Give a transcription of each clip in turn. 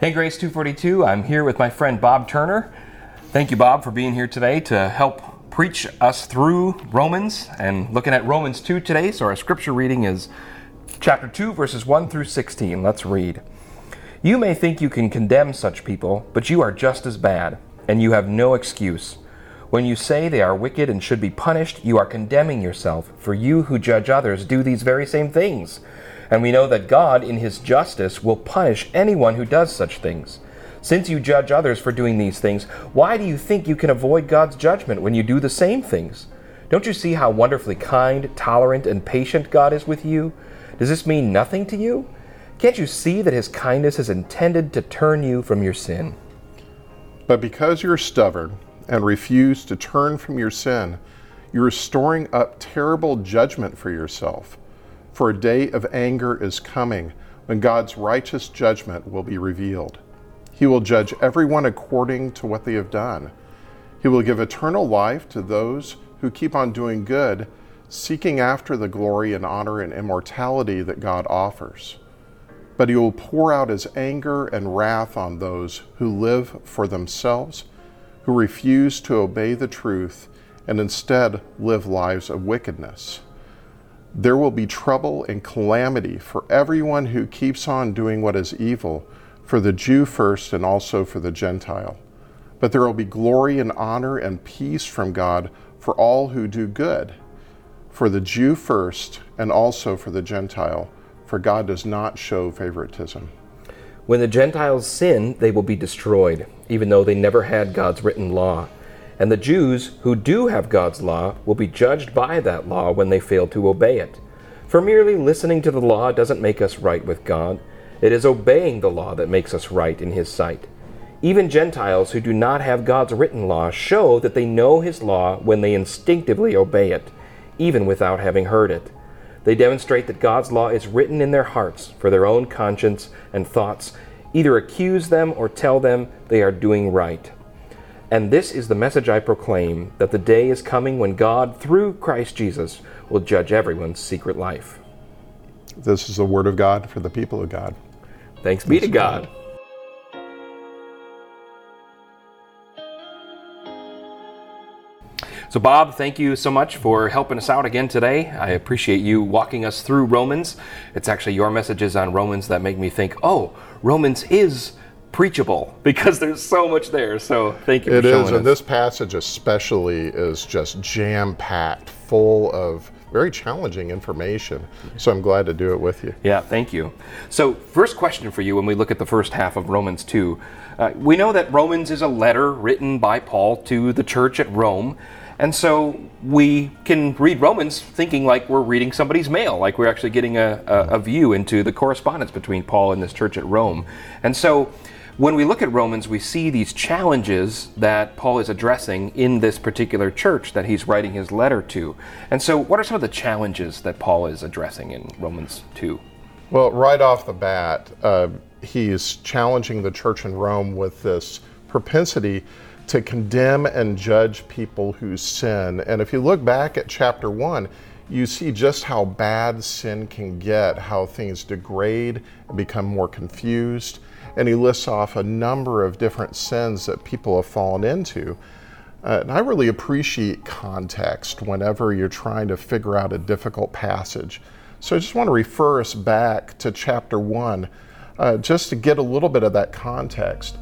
Hey, Grace 242. I'm here with my friend Bob Turner. Thank you, Bob, for being here today to help preach us through Romans and looking at Romans 2 today. So, our scripture reading is chapter 2, verses 1 through 16. Let's read. You may think you can condemn such people, but you are just as bad, and you have no excuse. When you say they are wicked and should be punished, you are condemning yourself, for you who judge others do these very same things. And we know that God, in His justice, will punish anyone who does such things. Since you judge others for doing these things, why do you think you can avoid God's judgment when you do the same things? Don't you see how wonderfully kind, tolerant, and patient God is with you? Does this mean nothing to you? Can't you see that His kindness is intended to turn you from your sin? But because you're stubborn and refuse to turn from your sin, you're storing up terrible judgment for yourself. For a day of anger is coming when God's righteous judgment will be revealed. He will judge everyone according to what they have done. He will give eternal life to those who keep on doing good, seeking after the glory and honor and immortality that God offers. But he will pour out his anger and wrath on those who live for themselves, who refuse to obey the truth, and instead live lives of wickedness. There will be trouble and calamity for everyone who keeps on doing what is evil, for the Jew first and also for the Gentile. But there will be glory and honor and peace from God for all who do good, for the Jew first and also for the Gentile, for God does not show favoritism. When the Gentiles sin, they will be destroyed, even though they never had God's written law. And the Jews who do have God's law will be judged by that law when they fail to obey it. For merely listening to the law doesn't make us right with God. It is obeying the law that makes us right in His sight. Even Gentiles who do not have God's written law show that they know His law when they instinctively obey it, even without having heard it. They demonstrate that God's law is written in their hearts for their own conscience and thoughts, either accuse them or tell them they are doing right. And this is the message I proclaim that the day is coming when God, through Christ Jesus, will judge everyone's secret life. This is the word of God for the people of God. Thanks be to God. So, Bob, thank you so much for helping us out again today. I appreciate you walking us through Romans. It's actually your messages on Romans that make me think, oh, Romans is preachable because there's so much there. So thank you. It is, and us. this passage especially is just jam packed, full of very challenging information. So I'm glad to do it with you. Yeah, thank you. So first question for you when we look at the first half of Romans 2. Uh, we know that Romans is a letter written by Paul to the church at Rome. And so we can read Romans thinking like we're reading somebody's mail, like we're actually getting a, a, a view into the correspondence between Paul and this church at Rome. And so when we look at Romans, we see these challenges that Paul is addressing in this particular church that he's writing his letter to. And so, what are some of the challenges that Paul is addressing in Romans 2? Well, right off the bat, uh, he's challenging the church in Rome with this propensity to condemn and judge people who sin. And if you look back at chapter 1, you see just how bad sin can get, how things degrade and become more confused and he lists off a number of different sins that people have fallen into. Uh, and I really appreciate context whenever you're trying to figure out a difficult passage. So I just want to refer us back to chapter 1 uh, just to get a little bit of that context.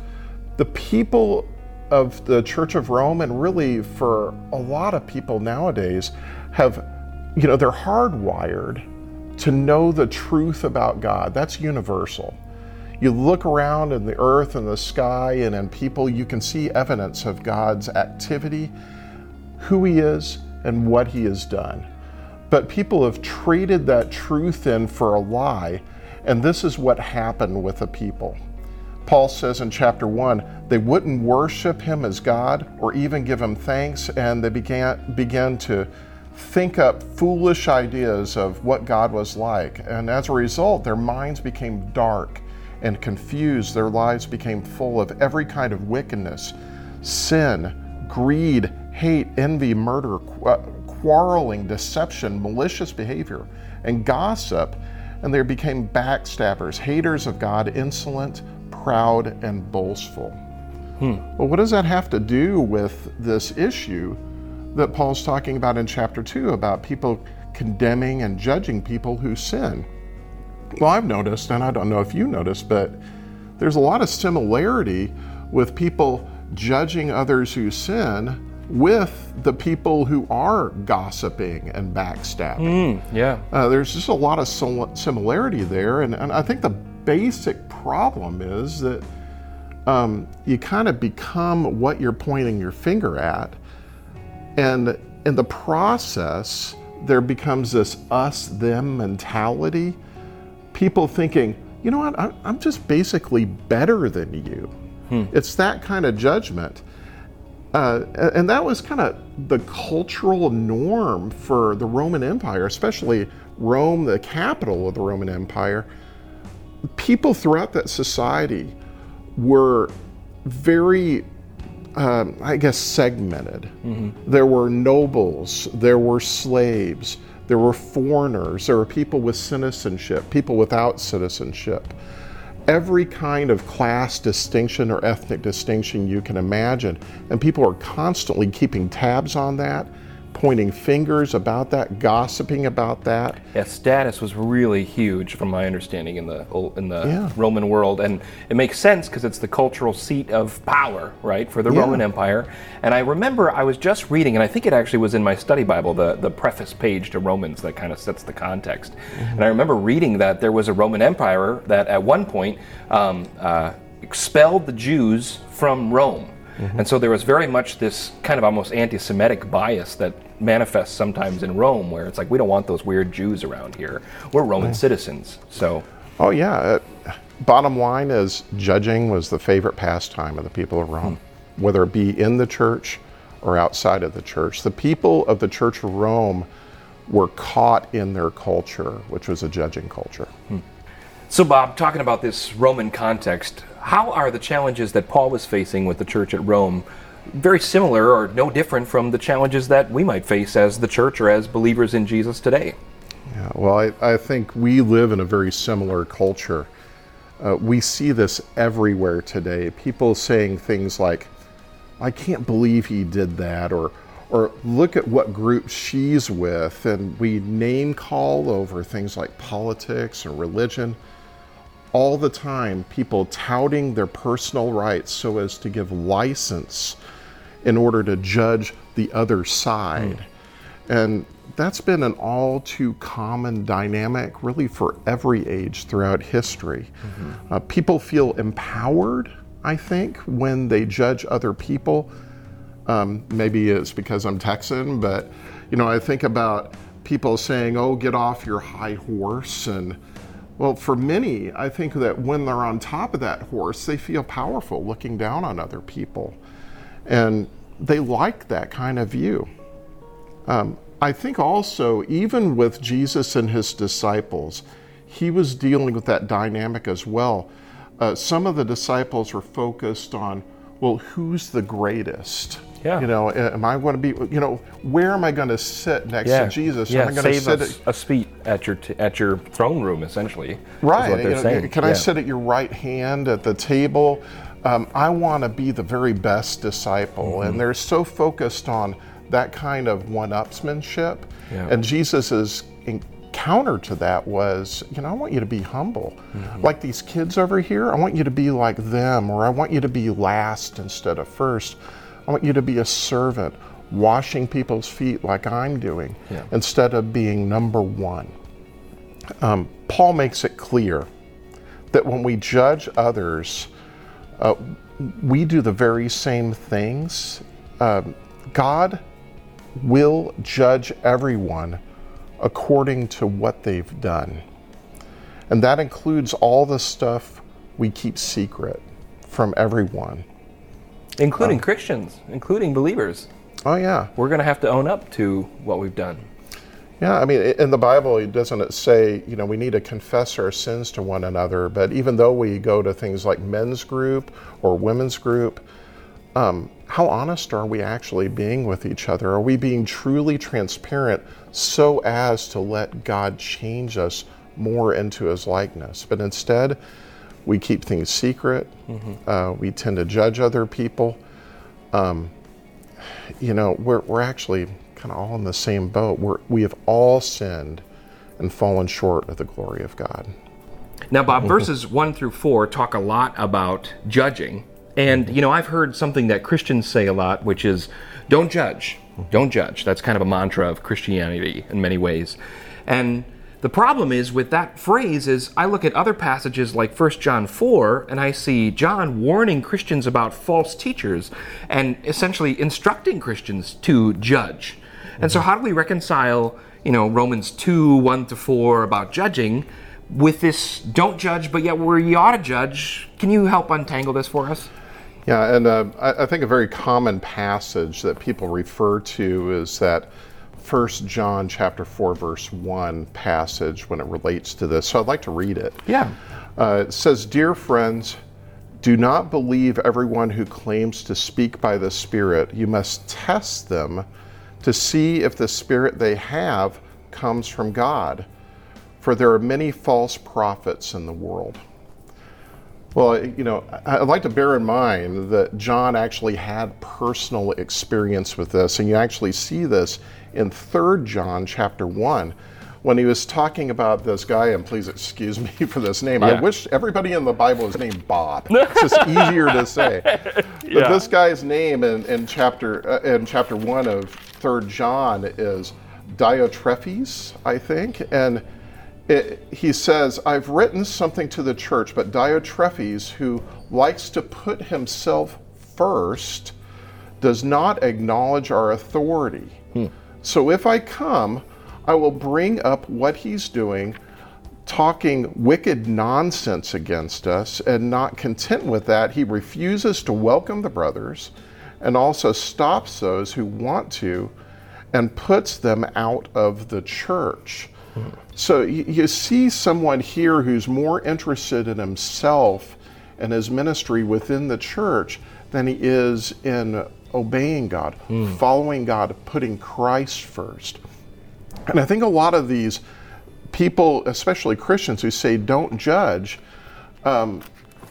The people of the Church of Rome, and really for a lot of people nowadays, have, you know, they're hardwired to know the truth about God. That's universal. You look around in the earth and the sky and in people, you can see evidence of God's activity, who He is, and what He has done. But people have traded that truth in for a lie, and this is what happened with the people. Paul says in chapter 1 they wouldn't worship him as God or even give him thanks, and they began, began to think up foolish ideas of what God was like. And as a result, their minds became dark and confused, their lives became full of every kind of wickedness, sin, greed, hate, envy, murder, quarreling, deception, malicious behavior, and gossip. And they became backstabbers, haters of God, insolent, proud and boastful. Hmm. Well, what does that have to do with this issue that Paul's talking about in chapter 2 about people condemning and judging people who sin? Well, I've noticed, and I don't know if you noticed, but there's a lot of similarity with people judging others who sin with the people who are gossiping and backstabbing. Yeah. Uh, there's just a lot of similarity there, and, and I think the basic problem is that um, you kind of become what you're pointing your finger at, and in the process, there becomes this us them mentality. People thinking, you know what, I'm just basically better than you. It's that kind of judgment. Uh, and that was kind of the cultural norm for the Roman Empire, especially Rome, the capital of the Roman Empire. People throughout that society were very, um, I guess, segmented. There were nobles, there were slaves, there were foreigners, there were people with citizenship, people without citizenship every kind of class distinction or ethnic distinction you can imagine. And people are constantly keeping tabs on that, pointing fingers about that, gossiping about that. Yeah, status was really huge, from my understanding, in the in the Yeah. Roman world, and it makes sense because it's the cultural seat of power, right, for the Yeah. Roman Empire. And I remember I was just reading, and I think it actually was in my study Bible, the the preface page to Romans that kind of sets the context. And I remember reading that there was a Roman Empire that at one point um, uh, expelled the Jews from Rome. Mm-hmm. And so there was very much this kind of almost anti Semitic bias that manifests sometimes in Rome, where it's like, we don't want those weird Jews around here. We're Roman citizens. So, Oh, yeah. Uh, bottom line is judging was the favorite pastime of the people of Rome, hmm. whether it be in the church or outside of the church. The people of the Church of Rome were caught in their culture, which was a judging culture. Hmm. So Bob, talking about this Roman context, how are the challenges that Paul was facing with the church at Rome very similar or no different from the challenges that we might face as the church or as believers in Jesus today? Yeah, well, I, I think we live in a very similar culture. Uh, we see this everywhere today. People saying things like, I can't believe he did that, or, or look at what group she's with. And we name call over things like politics and religion. All the time, people touting their personal rights so as to give license in order to judge the other side. And that's been an all too common dynamic, really, for every age throughout history. Uh, people feel empowered, I think, when they judge other people. Um, maybe it's because I'm Texan, but you know, I think about people saying, "Oh, get off your high horse," and well, for many, I think that when they're on top of that horse, they feel powerful, looking down on other people, and they like that kind of view. Um, I think also, even with Jesus and his disciples, he was dealing with that dynamic as well. Uh, some of the disciples were focused on, well, who's the greatest? Yeah. You know, am I going to be, you know, where am I going to sit next to Jesus? Yeah, am I going to save sit us a seat at your t- at your throne room, essentially. Right. what you they're know, saying. Can I Yeah. sit at your right hand at the table? Um, I want to be the very best disciple. Mm-hmm. And they're so focused on that kind of one upsmanship. Yeah. And Jesus' in- counter to that was, you know, I want you to be humble. Mm-hmm. Like these kids over here, I want you to be like them, or I want you to be last instead of first. I want you to be a servant, washing people's feet like I'm doing, Yeah. instead of being number one. Um, Paul makes it clear that when we judge others, uh, we do the very same things. Um, God will judge everyone according to what they've done. And that includes all the stuff we keep secret from everyone. Including Christians, including believers. Oh, yeah. We're going to have to own up to what we've done. Yeah, I mean, in the Bible, it doesn't it say, you know, we need to confess our sins to one another. But even though we go to things like men's group or women's group, um, how honest are we actually being with each other? Are we being truly transparent so as to let God change us more into his likeness? But instead, we keep things secret, uh, we tend to judge other people. Um, you know, we're, we're actually kind of all in the same boat. We're, we have all sinned and fallen short of the glory of God. Now, Bob, verses 1 through 4 talk a lot about judging. And, you know, I've heard something that Christians say a lot, which is don't judge. Don't judge. That's kind of a mantra of Christianity in many ways. And the problem is with that phrase is I look at other passages like 1 John 4 and I see John warning Christians about false teachers and essentially instructing Christians to judge. And so how do we reconcile, you know, Romans 2, 1 to 4 about judging with this don't judge, but yet where you ought to judge? Can you help untangle this for us? Yeah, and uh, I, I think a very common passage that people refer to is that First John chapter 4 verse 1 passage when it relates to this. So I'd like to read it. Yeah. Uh, it says, Dear friends, do not believe everyone who claims to speak by the Spirit. You must test them to see if the Spirit they have comes from God. For there are many false prophets in the world. Well, you know, I'd like to bear in mind that John actually had personal experience with this, and you actually see this in 3 John chapter 1 when he was talking about this guy, and please excuse me for this name. I wish everybody in the Bible is named Bob. It's just easier to say. But Yeah. this guy's name in, in chapter uh, in chapter 1 of 3 John is Diotrephes, I think, and it, he says, I've written something to the church, but Diotrephes, who likes to put himself first, does not acknowledge our authority. Hmm. So if I come, I will bring up what he's doing, talking wicked nonsense against us, and not content with that, he refuses to welcome the brothers and also stops those who want to and puts them out of the church. So you, you see someone here who's more interested in himself and his ministry within the church than he is in obeying God, following God, putting Christ first. And I think a lot of these people, especially Christians, who say don't judge, um,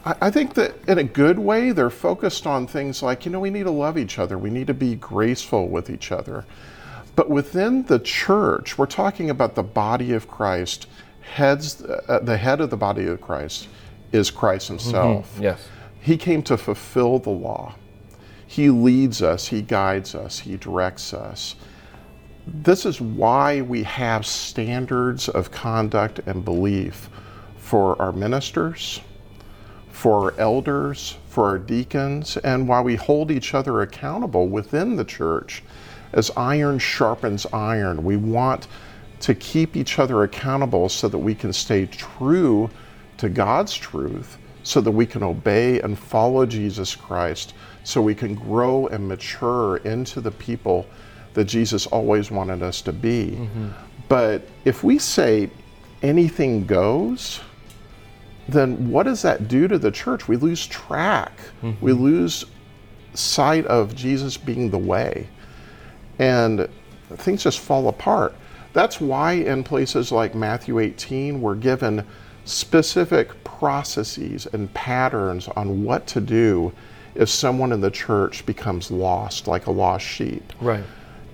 I, I think that in a good way, they're focused on things like, you know, we need to love each other, we need to be graceful with each other. But within the church, we're talking about the body of Christ. Heads, uh, the head of the body of Christ is Christ Himself. Yes. He came to fulfill the law. He leads us, He guides us, He directs us. This is why we have standards of conduct and belief for our ministers, for our elders, for our deacons, and why we hold each other accountable within the church as iron sharpens iron. We want to keep each other accountable so that we can stay true to God's truth, so that we can obey and follow Jesus Christ, so we can grow and mature into the people that Jesus always wanted us to be. Mm-hmm. But if we say anything goes, then what does that do to the church? We lose track. We mm-hmm. lose sight of Jesus being the way. And things just fall apart. That's why in places like Matthew 18, we're given specific processes and patterns on what to do if someone in the church becomes lost, like a lost sheep. Right.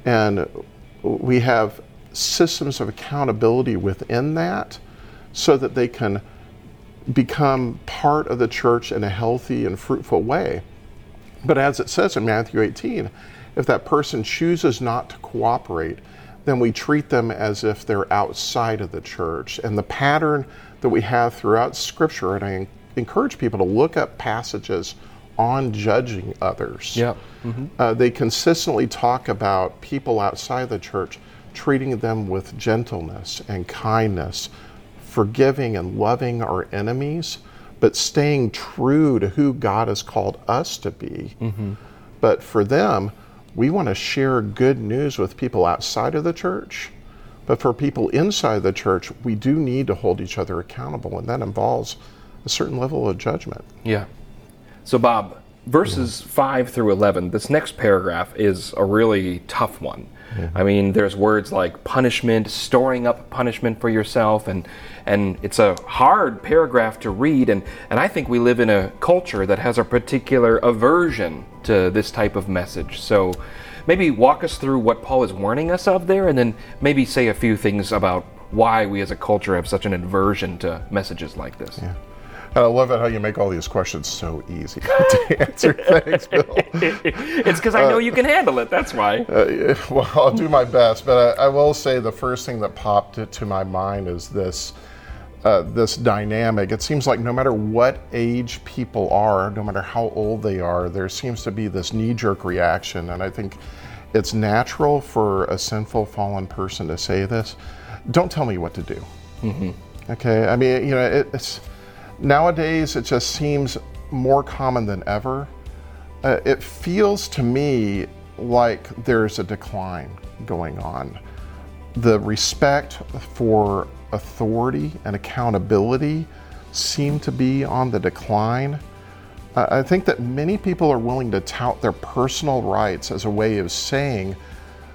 And we have systems of accountability within that so that they can become part of the church in a healthy and fruitful way. But as it says in Matthew 18, if that person chooses not to cooperate, then we treat them as if they're outside of the church. And the pattern that we have throughout Scripture, and I encourage people to look up passages on judging others. Yep. Uh, they consistently talk about people outside the church treating them with gentleness and kindness, forgiving and loving our enemies, but staying true to who God has called us to be. But for them, we want to share good news with people outside of the church. But for people inside the church, we do need to hold each other accountable, and that involves a certain level of judgment. Yeah. So, Bob, verses 5 through 11, this next paragraph is a really tough one. Mm-hmm. I mean, there's words like punishment, storing up punishment for yourself, and and it's a hard paragraph to read. And and I think we live in a culture that has a particular aversion to this type of message. So. Maybe walk us through what Paul is warning us of there, and then maybe say a few things about why we as a culture have such an aversion to messages like this. Yeah. And I love it how you make all these questions so easy to answer. Thanks, Bill. it's because I know you can handle it. That's why. Uh, well, I'll do my best, but I, I, will say the first thing that popped to my mind is this. Uh, this dynamic. It seems like no matter what age people are, no matter how old they are, there seems to be this knee jerk reaction. And I think it's natural for a sinful, fallen person to say this don't tell me what to do. Mm-hmm. Okay, I mean, you know, it, it's nowadays it just seems more common than ever. Uh, it feels to me like there's a decline going on. The respect for authority and accountability seem to be on the decline. Uh, I think that many people are willing to tout their personal rights as a way of saying,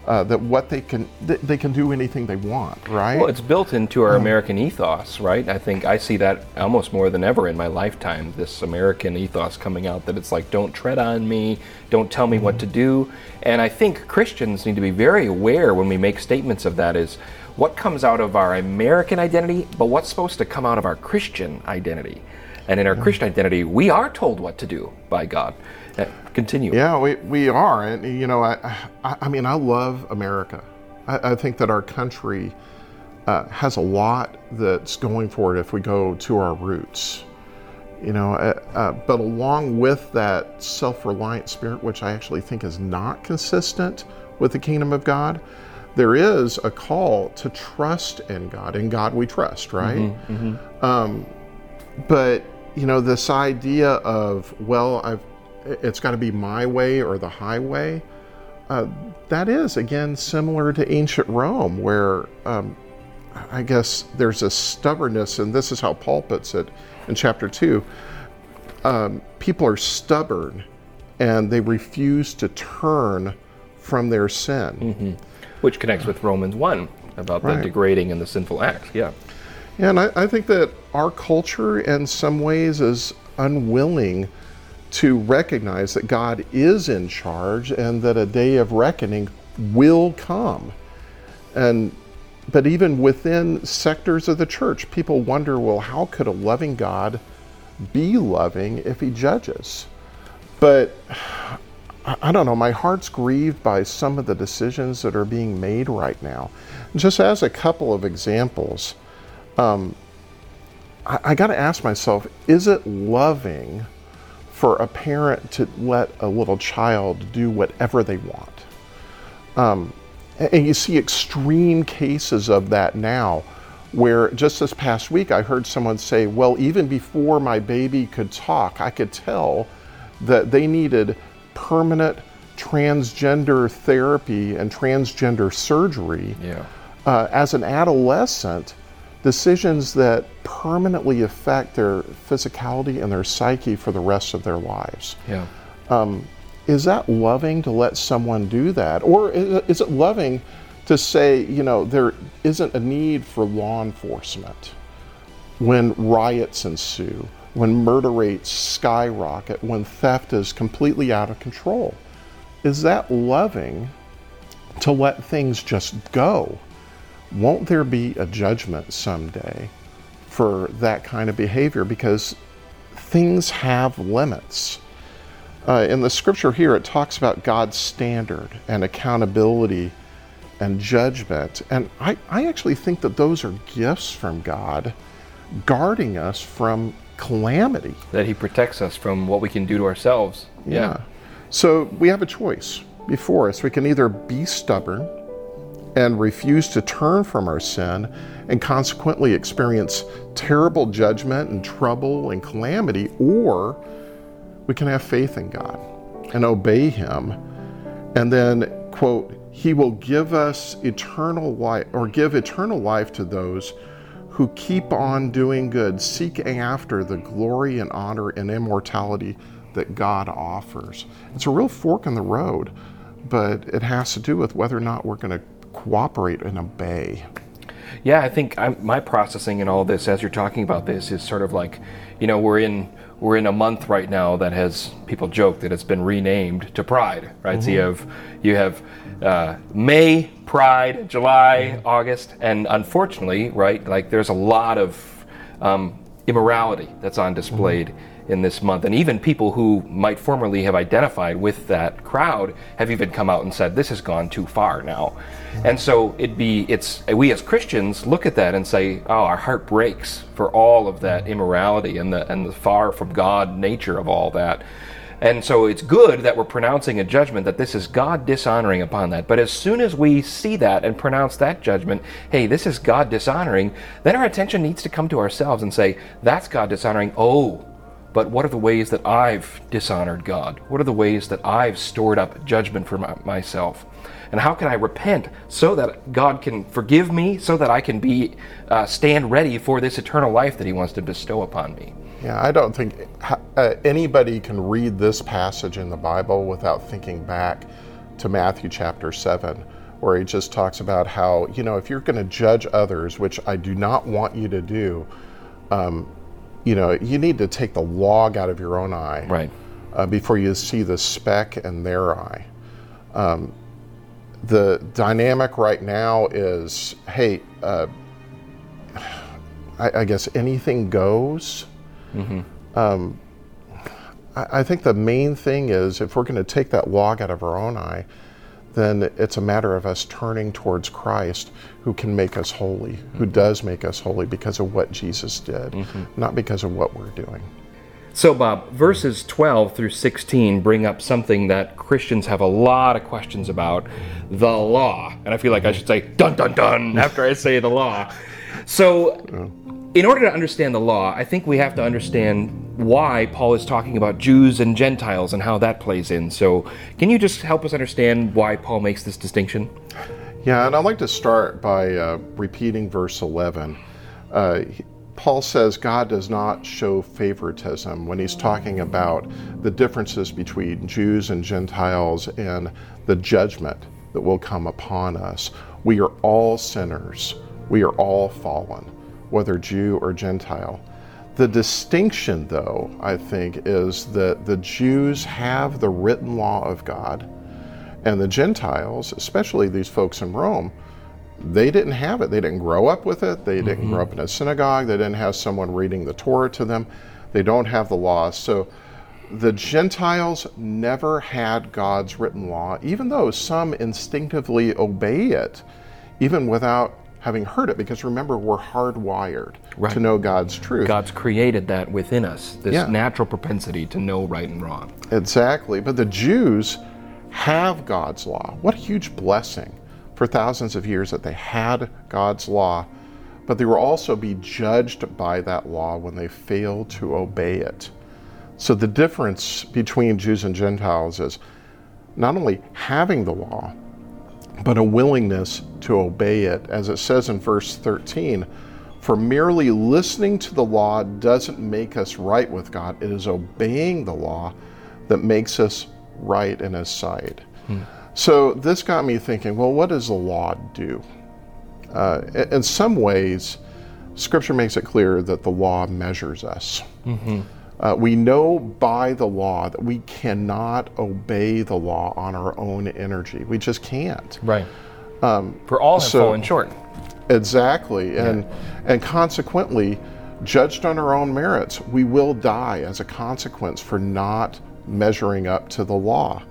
uh, that what they can they can do anything they want, right? Well, it's built into our American ethos, right? I think I see that almost more than ever in my lifetime. This American ethos coming out that it's like, don't tread on me, don't tell me what to do, and I think Christians need to be very aware when we make statements of that is what comes out of our American identity, but what's supposed to come out of our Christian identity. And in our Christian identity, we are told what to do by God. Uh, continue. Yeah, we, we are. And, you know, I, I, I mean, I love America. I, I think that our country uh, has a lot that's going for it if we go to our roots. You know, uh, uh, but along with that self reliant spirit, which I actually think is not consistent with the kingdom of God, there is a call to trust in God. In God we trust, right? Mm-hmm, mm-hmm. Um, but, you know, this idea of, well, I've it's got to be my way or the highway. Uh, that is, again, similar to ancient Rome, where um, I guess there's a stubbornness, and this is how Paul puts it in chapter 2. Um, people are stubborn and they refuse to turn from their sin. Mm-hmm. Which connects with Romans 1 about right. the degrading and the sinful acts. Yeah. Yeah, and I, I think that our culture, in some ways, is unwilling to recognize that God is in charge and that a day of reckoning will come. And but even within sectors of the church, people wonder, well, how could a loving God be loving if he judges? But I don't know, my heart's grieved by some of the decisions that are being made right now. Just as a couple of examples, um, I, I got to ask myself is it loving for a parent to let a little child do whatever they want. Um, and you see extreme cases of that now, where just this past week I heard someone say, Well, even before my baby could talk, I could tell that they needed permanent transgender therapy and transgender surgery. Yeah. Uh, as an adolescent, decisions that permanently affect their physicality and their psyche for the rest of their lives. Yeah. Um, is that loving to let someone do that? Or is it loving to say, you know, there isn't a need for law enforcement when riots ensue, when murder rates skyrocket, when theft is completely out of control? Is that loving to let things just go? Won't there be a judgment someday for that kind of behavior? Because things have limits. Uh, in the scripture here, it talks about God's standard and accountability and judgment. And I, I actually think that those are gifts from God guarding us from calamity. That He protects us from what we can do to ourselves. Yeah. yeah. So we have a choice before us. We can either be stubborn and refuse to turn from our sin and consequently experience terrible judgment and trouble and calamity, or we can have faith in God and obey Him. And then, quote, He will give us eternal life or give eternal life to those who keep on doing good, seeking after the glory and honor and immortality that God offers. It's a real fork in the road. but it has to do with whether or not we're going to cooperate and obey. Yeah, I think I'm, my processing in all this, as you're talking about this, is sort of like, you know, we're in we're in a month right now that has people joke that it's been renamed to Pride, right? Mm-hmm. So you have you have uh, May, Pride, July, mm-hmm. August, and unfortunately, right, like there's a lot of um, immorality that's on displayed. Mm-hmm in this month. And even people who might formerly have identified with that crowd have even come out and said, this has gone too far now. And so it be it's we as Christians look at that and say, oh, our heart breaks for all of that immorality and the and the far from God nature of all that. And so it's good that we're pronouncing a judgment that this is God dishonoring upon that. But as soon as we see that and pronounce that judgment, hey, this is God dishonoring, then our attention needs to come to ourselves and say, that's God dishonoring. Oh, but what are the ways that I've dishonored God? What are the ways that I've stored up judgment for my, myself? And how can I repent so that God can forgive me, so that I can be uh, stand ready for this eternal life that He wants to bestow upon me? Yeah, I don't think uh, anybody can read this passage in the Bible without thinking back to Matthew chapter 7, where he just talks about how, you know, if you're going to judge others, which I do not want you to do, um, you know, you need to take the log out of your own eye right. uh, before you see the speck in their eye. Um, the dynamic right now is hey, uh, I, I, guess anything goes. Mm-hmm. Um, I, I think the main thing is if we're going to take that log out of our own eye, then it's a matter of us turning towards Christ who can make us holy, mm-hmm. who does make us holy because of what Jesus did, mm-hmm. not because of what we're doing. So, Bob, verses 12 through 16 bring up something that Christians have a lot of questions about the law. And I feel like I should say dun dun dun after I say the law. So, in order to understand the law, I think we have to understand why Paul is talking about Jews and Gentiles and how that plays in. So, can you just help us understand why Paul makes this distinction? Yeah, and I'd like to start by uh, repeating verse 11. Uh, Paul says God does not show favoritism when he's talking about the differences between Jews and Gentiles and the judgment that will come upon us. We are all sinners, we are all fallen whether Jew or Gentile. The distinction, though, I think, is that the Jews have the written law of God, and the Gentiles, especially these folks in Rome, they didn't have it. They didn't grow up with it. They didn't mm-hmm. grow up in a synagogue. They didn't have someone reading the Torah to them. They don't have the law. So the Gentiles never had God's written law, even though some instinctively obey it, even without having heard it because remember we're hardwired right. to know God's truth. God's created that within us, this yeah. natural propensity to know right and wrong. Exactly. But the Jews have God's law. What a huge blessing for thousands of years that they had God's law, but they will also be judged by that law when they fail to obey it. So the difference between Jews and Gentiles is not only having the law, but a willingness to obey it. As it says in verse 13, for merely listening to the law doesn't make us right with God. It is obeying the law that makes us right in His sight. Hmm. So this got me thinking well, what does the law do? Uh, in some ways, Scripture makes it clear that the law measures us. Mm-hmm. Uh, we know by the law that we cannot obey the law on our own energy. We just can't. Right. Um, For all have so, fallen short. Exactly, and yeah. and consequently, judged on our own merits, we will die as a consequence for not measuring up to the law.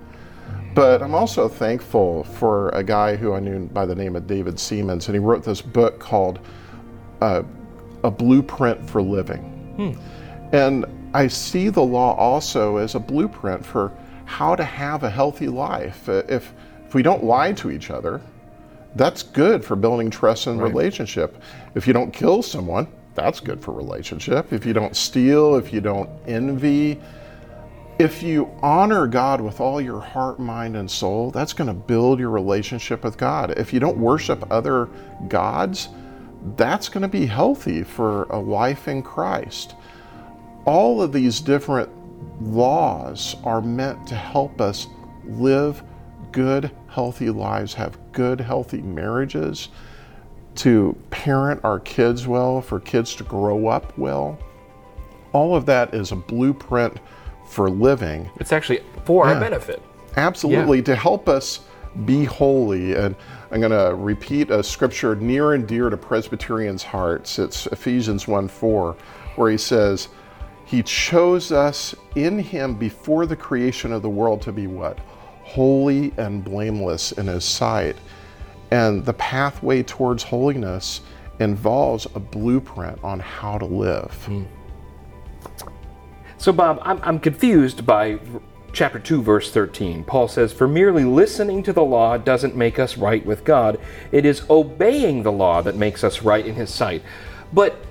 But I'm also thankful for a guy who I knew by the name of David Siemens, and he wrote this book called uh, "A Blueprint for Living." Hmm. And I see the law also as a blueprint for how to have a healthy life. Uh, if, if we don't lie to each other, that's good for building trust and right. relationship. If you don't kill someone, that's good for relationship. If you don't steal, if you don't envy, if you honor God with all your heart, mind, and soul, that's going to build your relationship with God. If you don't worship other gods, that's going to be healthy for a life in Christ all of these different laws are meant to help us live good, healthy lives, have good, healthy marriages, to parent our kids well, for kids to grow up well. All of that is a blueprint for living. It's actually for Yeah. our benefit. Absolutely, to help us be holy. And I'm going to repeat a scripture near and dear to Presbyterians' hearts. It's Ephesians 1 4, where he says, He chose us in Him before the creation of the world to be what? Holy and blameless in His sight. And the pathway towards holiness involves a blueprint on how to live. Hmm. So, Bob, I'm, I'm confused by chapter 2, verse 13. Paul says, For merely listening to the law doesn't make us right with God. It is obeying the law that makes us right in his sight. But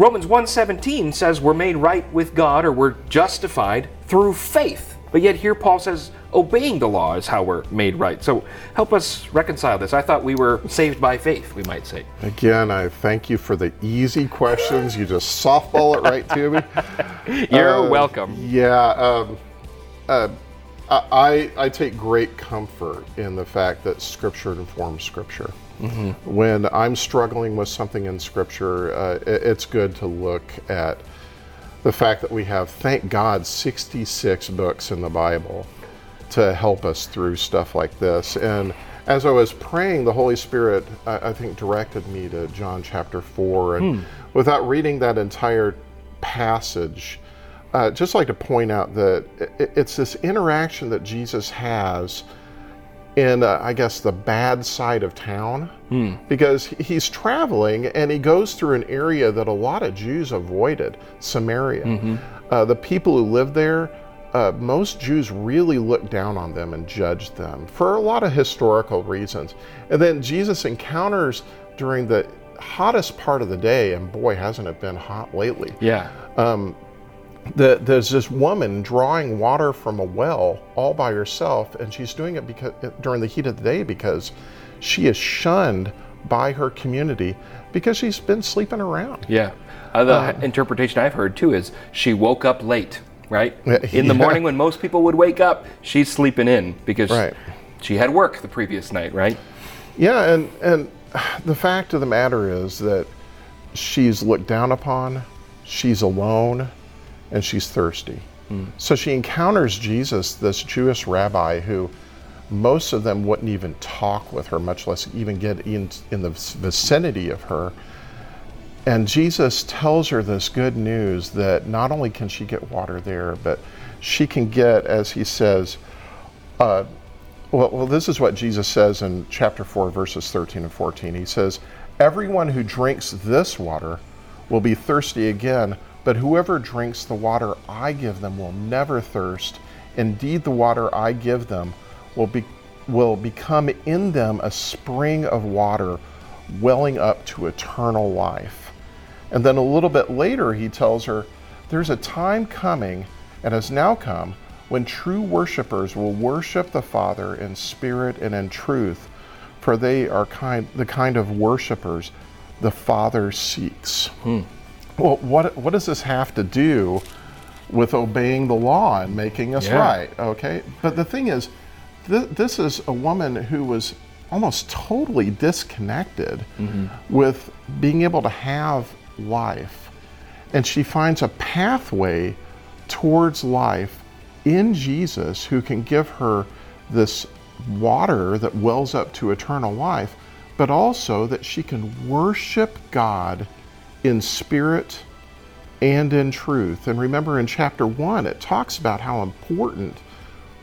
Romans 1:17 says we're made right with God or we're justified through faith. But yet here Paul says obeying the law is how we're made right. So help us reconcile this. I thought we were saved by faith, we might say. Again, I thank you for the easy questions. You just softball it right to me. You're Uh, welcome. Yeah, um, uh, I, I take great comfort in the fact that Scripture informs Scripture. When I'm struggling with something in Scripture, uh, it- it's good to look at the fact that we have, thank God, 66 books in the Bible to help us through stuff like this. And as I was praying, the Holy Spirit, I, I think, directed me to John chapter 4. And without reading that entire passage, uh, just like to point out that it, it's this interaction that Jesus has in, uh, I guess, the bad side of town because he's traveling and he goes through an area that a lot of Jews avoided Samaria. Uh, the people who lived there, uh, most Jews really looked down on them and judged them for a lot of historical reasons. And then Jesus encounters during the hottest part of the day, and boy, hasn't it been hot lately Yeah. The, there's this woman drawing water from a well all by herself, and she's doing it because during the heat of the day because she is shunned by her community because she's been sleeping around. Yeah. Uh, the interpretation I've heard too is she woke up late, right? In the Yeah. morning when most people would wake up, she's sleeping in because Right. she had work the previous night, right? Yeah, and and the fact of the matter is that she's looked down upon, she's alone, and she's thirsty. So she encounters Jesus, this Jewish rabbi who most of them wouldn't even talk with her, much less even get in, in the vicinity of her. And Jesus tells her this good news that not only can she get water there, but she can get, as he says, uh, well, well, this is what Jesus says in chapter 4, verses 13 and 14. He says, Everyone who drinks this water will be thirsty again, but whoever drinks the water I give them will never thirst. Indeed, the water I give them will, be, will become in them a spring of water welling up to eternal life. And then a little bit later, he tells her, There's a time coming, and has now come, when true worshipers will worship the Father in spirit and in truth, for they are kind, the kind of worshipers the Father seeks. Hmm. Well, what, what does this have to do with obeying the law and making us Yeah. right? Okay. But the thing is, th- this is a woman who was almost totally disconnected mm-hmm. with being able to have life. And she finds a pathway towards life in Jesus who can give her this water that wells up to eternal life, but also that she can worship God in spirit and in truth. And remember in chapter 1, it talks about how important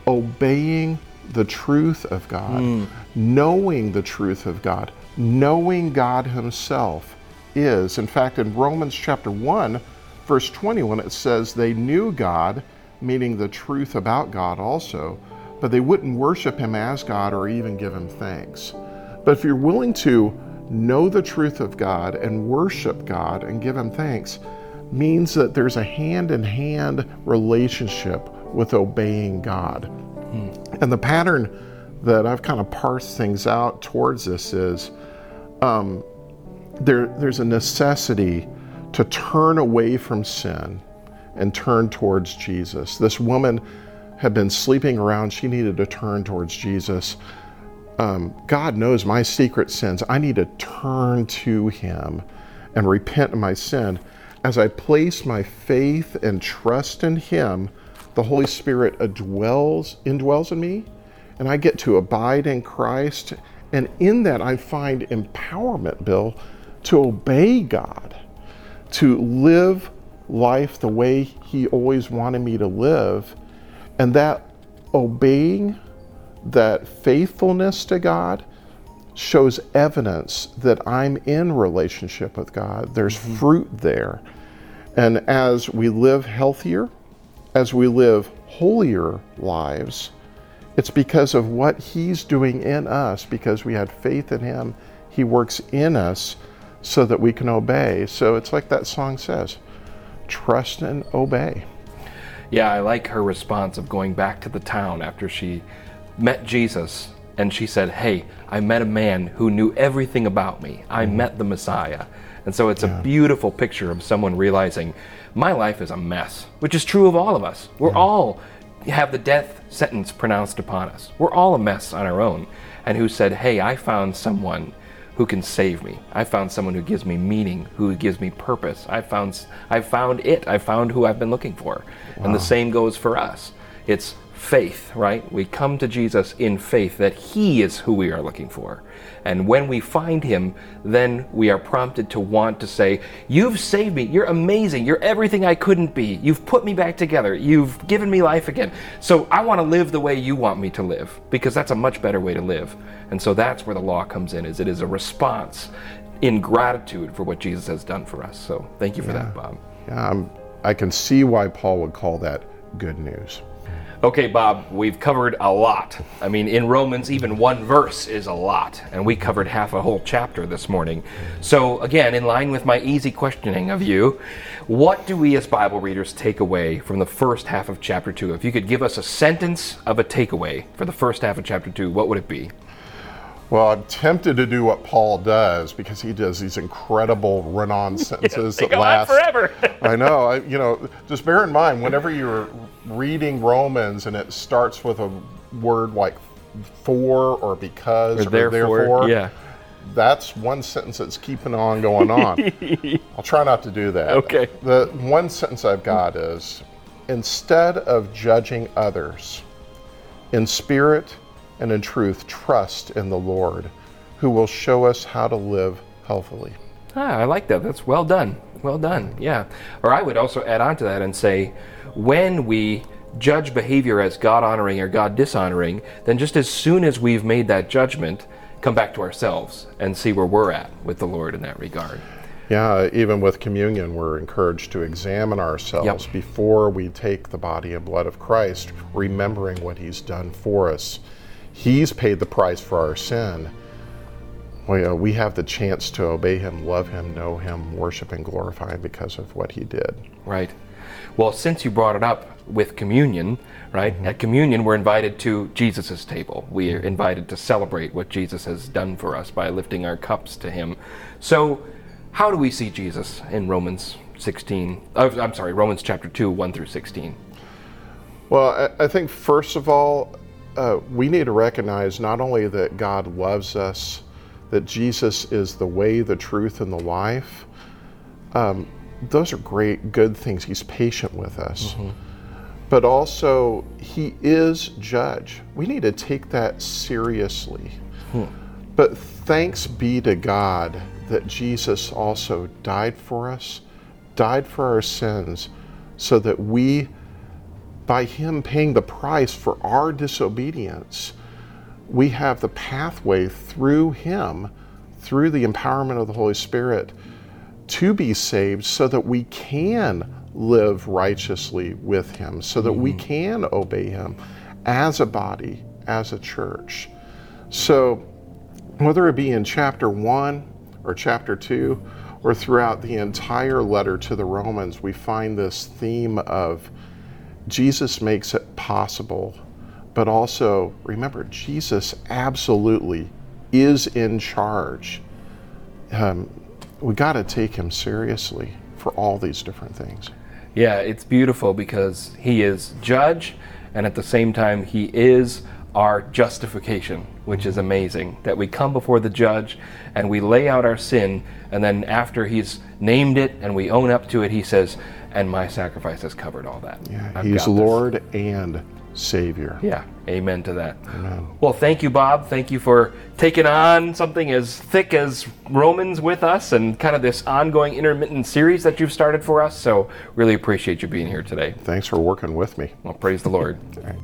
obeying the truth of God, hmm. knowing the truth of God, knowing God Himself is. In fact, in Romans chapter 1, verse 21, it says, They knew God, meaning the truth about God also, but they wouldn't worship Him as God or even give Him thanks. But if you're willing to know the truth of God and worship God and give Him thanks, means that there's a hand in hand relationship with obeying God. And the pattern that I've kind of parsed things out towards this is um, there, there's a necessity to turn away from sin and turn towards Jesus. This woman had been sleeping around. She needed to turn towards Jesus. Um, God knows my secret sins. I need to turn to Him and repent of my sin. As I place my faith and trust in Him, the Holy Spirit dwells, indwells in me, and I get to abide in Christ. And in that, I find empowerment, Bill, to obey God, to live life the way He always wanted me to live. And that obeying, that faithfulness to God, shows evidence that I'm in relationship with God. There's mm-hmm. fruit there. And as we live healthier, as we live holier lives, it's because of what He's doing in us, because we had faith in Him. He works in us so that we can obey. So it's like that song says trust and obey. Yeah, I like her response of going back to the town after she met Jesus and she said, Hey, I met a man who knew everything about me. I mm-hmm. met the Messiah. And so it's yeah. a beautiful picture of someone realizing my life is a mess, which is true of all of us. We're yeah. all have the death sentence pronounced upon us. We're all a mess on our own. And who said, Hey, I found someone who can save me. I found someone who gives me meaning, who gives me purpose. I found I found it. I found who I've been looking for. Wow. And the same goes for us. It's faith, right? We come to Jesus in faith that he is who we are looking for. And when we find him, then we are prompted to want to say, You've saved me. You're amazing. You're everything I couldn't be. You've put me back together. You've given me life again. So I want to live the way you want me to live because that's a much better way to live. And so that's where the law comes in is it is a response in gratitude for what Jesus has done for us. So thank you for yeah. that, Bob. Yeah, I'm, I can see why Paul would call that good news. Okay, Bob, we've covered a lot. I mean, in Romans, even one verse is a lot, and we covered half a whole chapter this morning. So, again, in line with my easy questioning of you, what do we as Bible readers take away from the first half of chapter 2? If you could give us a sentence of a takeaway for the first half of chapter 2, what would it be? Well, I'm tempted to do what Paul does because he does these incredible run-on sentences yeah, that last forever. I know. I, you know, just bear in mind whenever you're reading Romans and it starts with a word like for or because or, or therefore, therefore, yeah. That's one sentence that's keeping on going on. I'll try not to do that. Okay. The one sentence I've got is instead of judging others in spirit and in truth, trust in the Lord, who will show us how to live healthily. Ah, I like that. That's well done. Well done. Yeah. Or I would also add on to that and say, when we judge behavior as God honoring or God dishonoring, then just as soon as we've made that judgment, come back to ourselves and see where we're at with the Lord in that regard. Yeah, even with communion, we're encouraged to examine ourselves yep. before we take the body and blood of Christ, remembering what He's done for us. He's paid the price for our sin. We, uh, we have the chance to obey Him, love Him, know Him, worship and glorify Him because of what He did. Right. Well, since you brought it up with communion, right? Mm-hmm. At communion, we're invited to Jesus' table. We are invited to celebrate what Jesus has done for us by lifting our cups to Him. So, how do we see Jesus in Romans 16? Oh, I'm sorry, Romans chapter 2, 1 through 16. Well, I think first of all, uh, we need to recognize not only that God loves us, that Jesus is the way, the truth, and the life. Um, those are great, good things. He's patient with us. Mm-hmm. But also, He is judge. We need to take that seriously. Hmm. But thanks be to God that Jesus also died for us, died for our sins, so that we by Him paying the price for our disobedience, we have the pathway through Him, through the empowerment of the Holy Spirit, to be saved so that we can live righteously with Him, so that mm-hmm. we can obey Him as a body, as a church. So, whether it be in chapter 1 or chapter 2, or throughout the entire letter to the Romans, we find this theme of Jesus makes it possible. But also, remember, Jesus absolutely is in charge. Um, we got to take him seriously for all these different things. Yeah, it's beautiful because he is judge and at the same time, He is our justification, which is amazing. That we come before the judge and we lay out our sin, and then after He's named it and we own up to it, He says, and my sacrifice has covered all that. Yeah, I've he's this." Lord and Savior. Yeah, amen to that. Well, thank you, Bob. Thank you for taking on something as thick as Romans with us and kind of this ongoing intermittent series that you've started for us. So, really appreciate you being here today. Thanks for working with me. Well, praise the Lord. All right.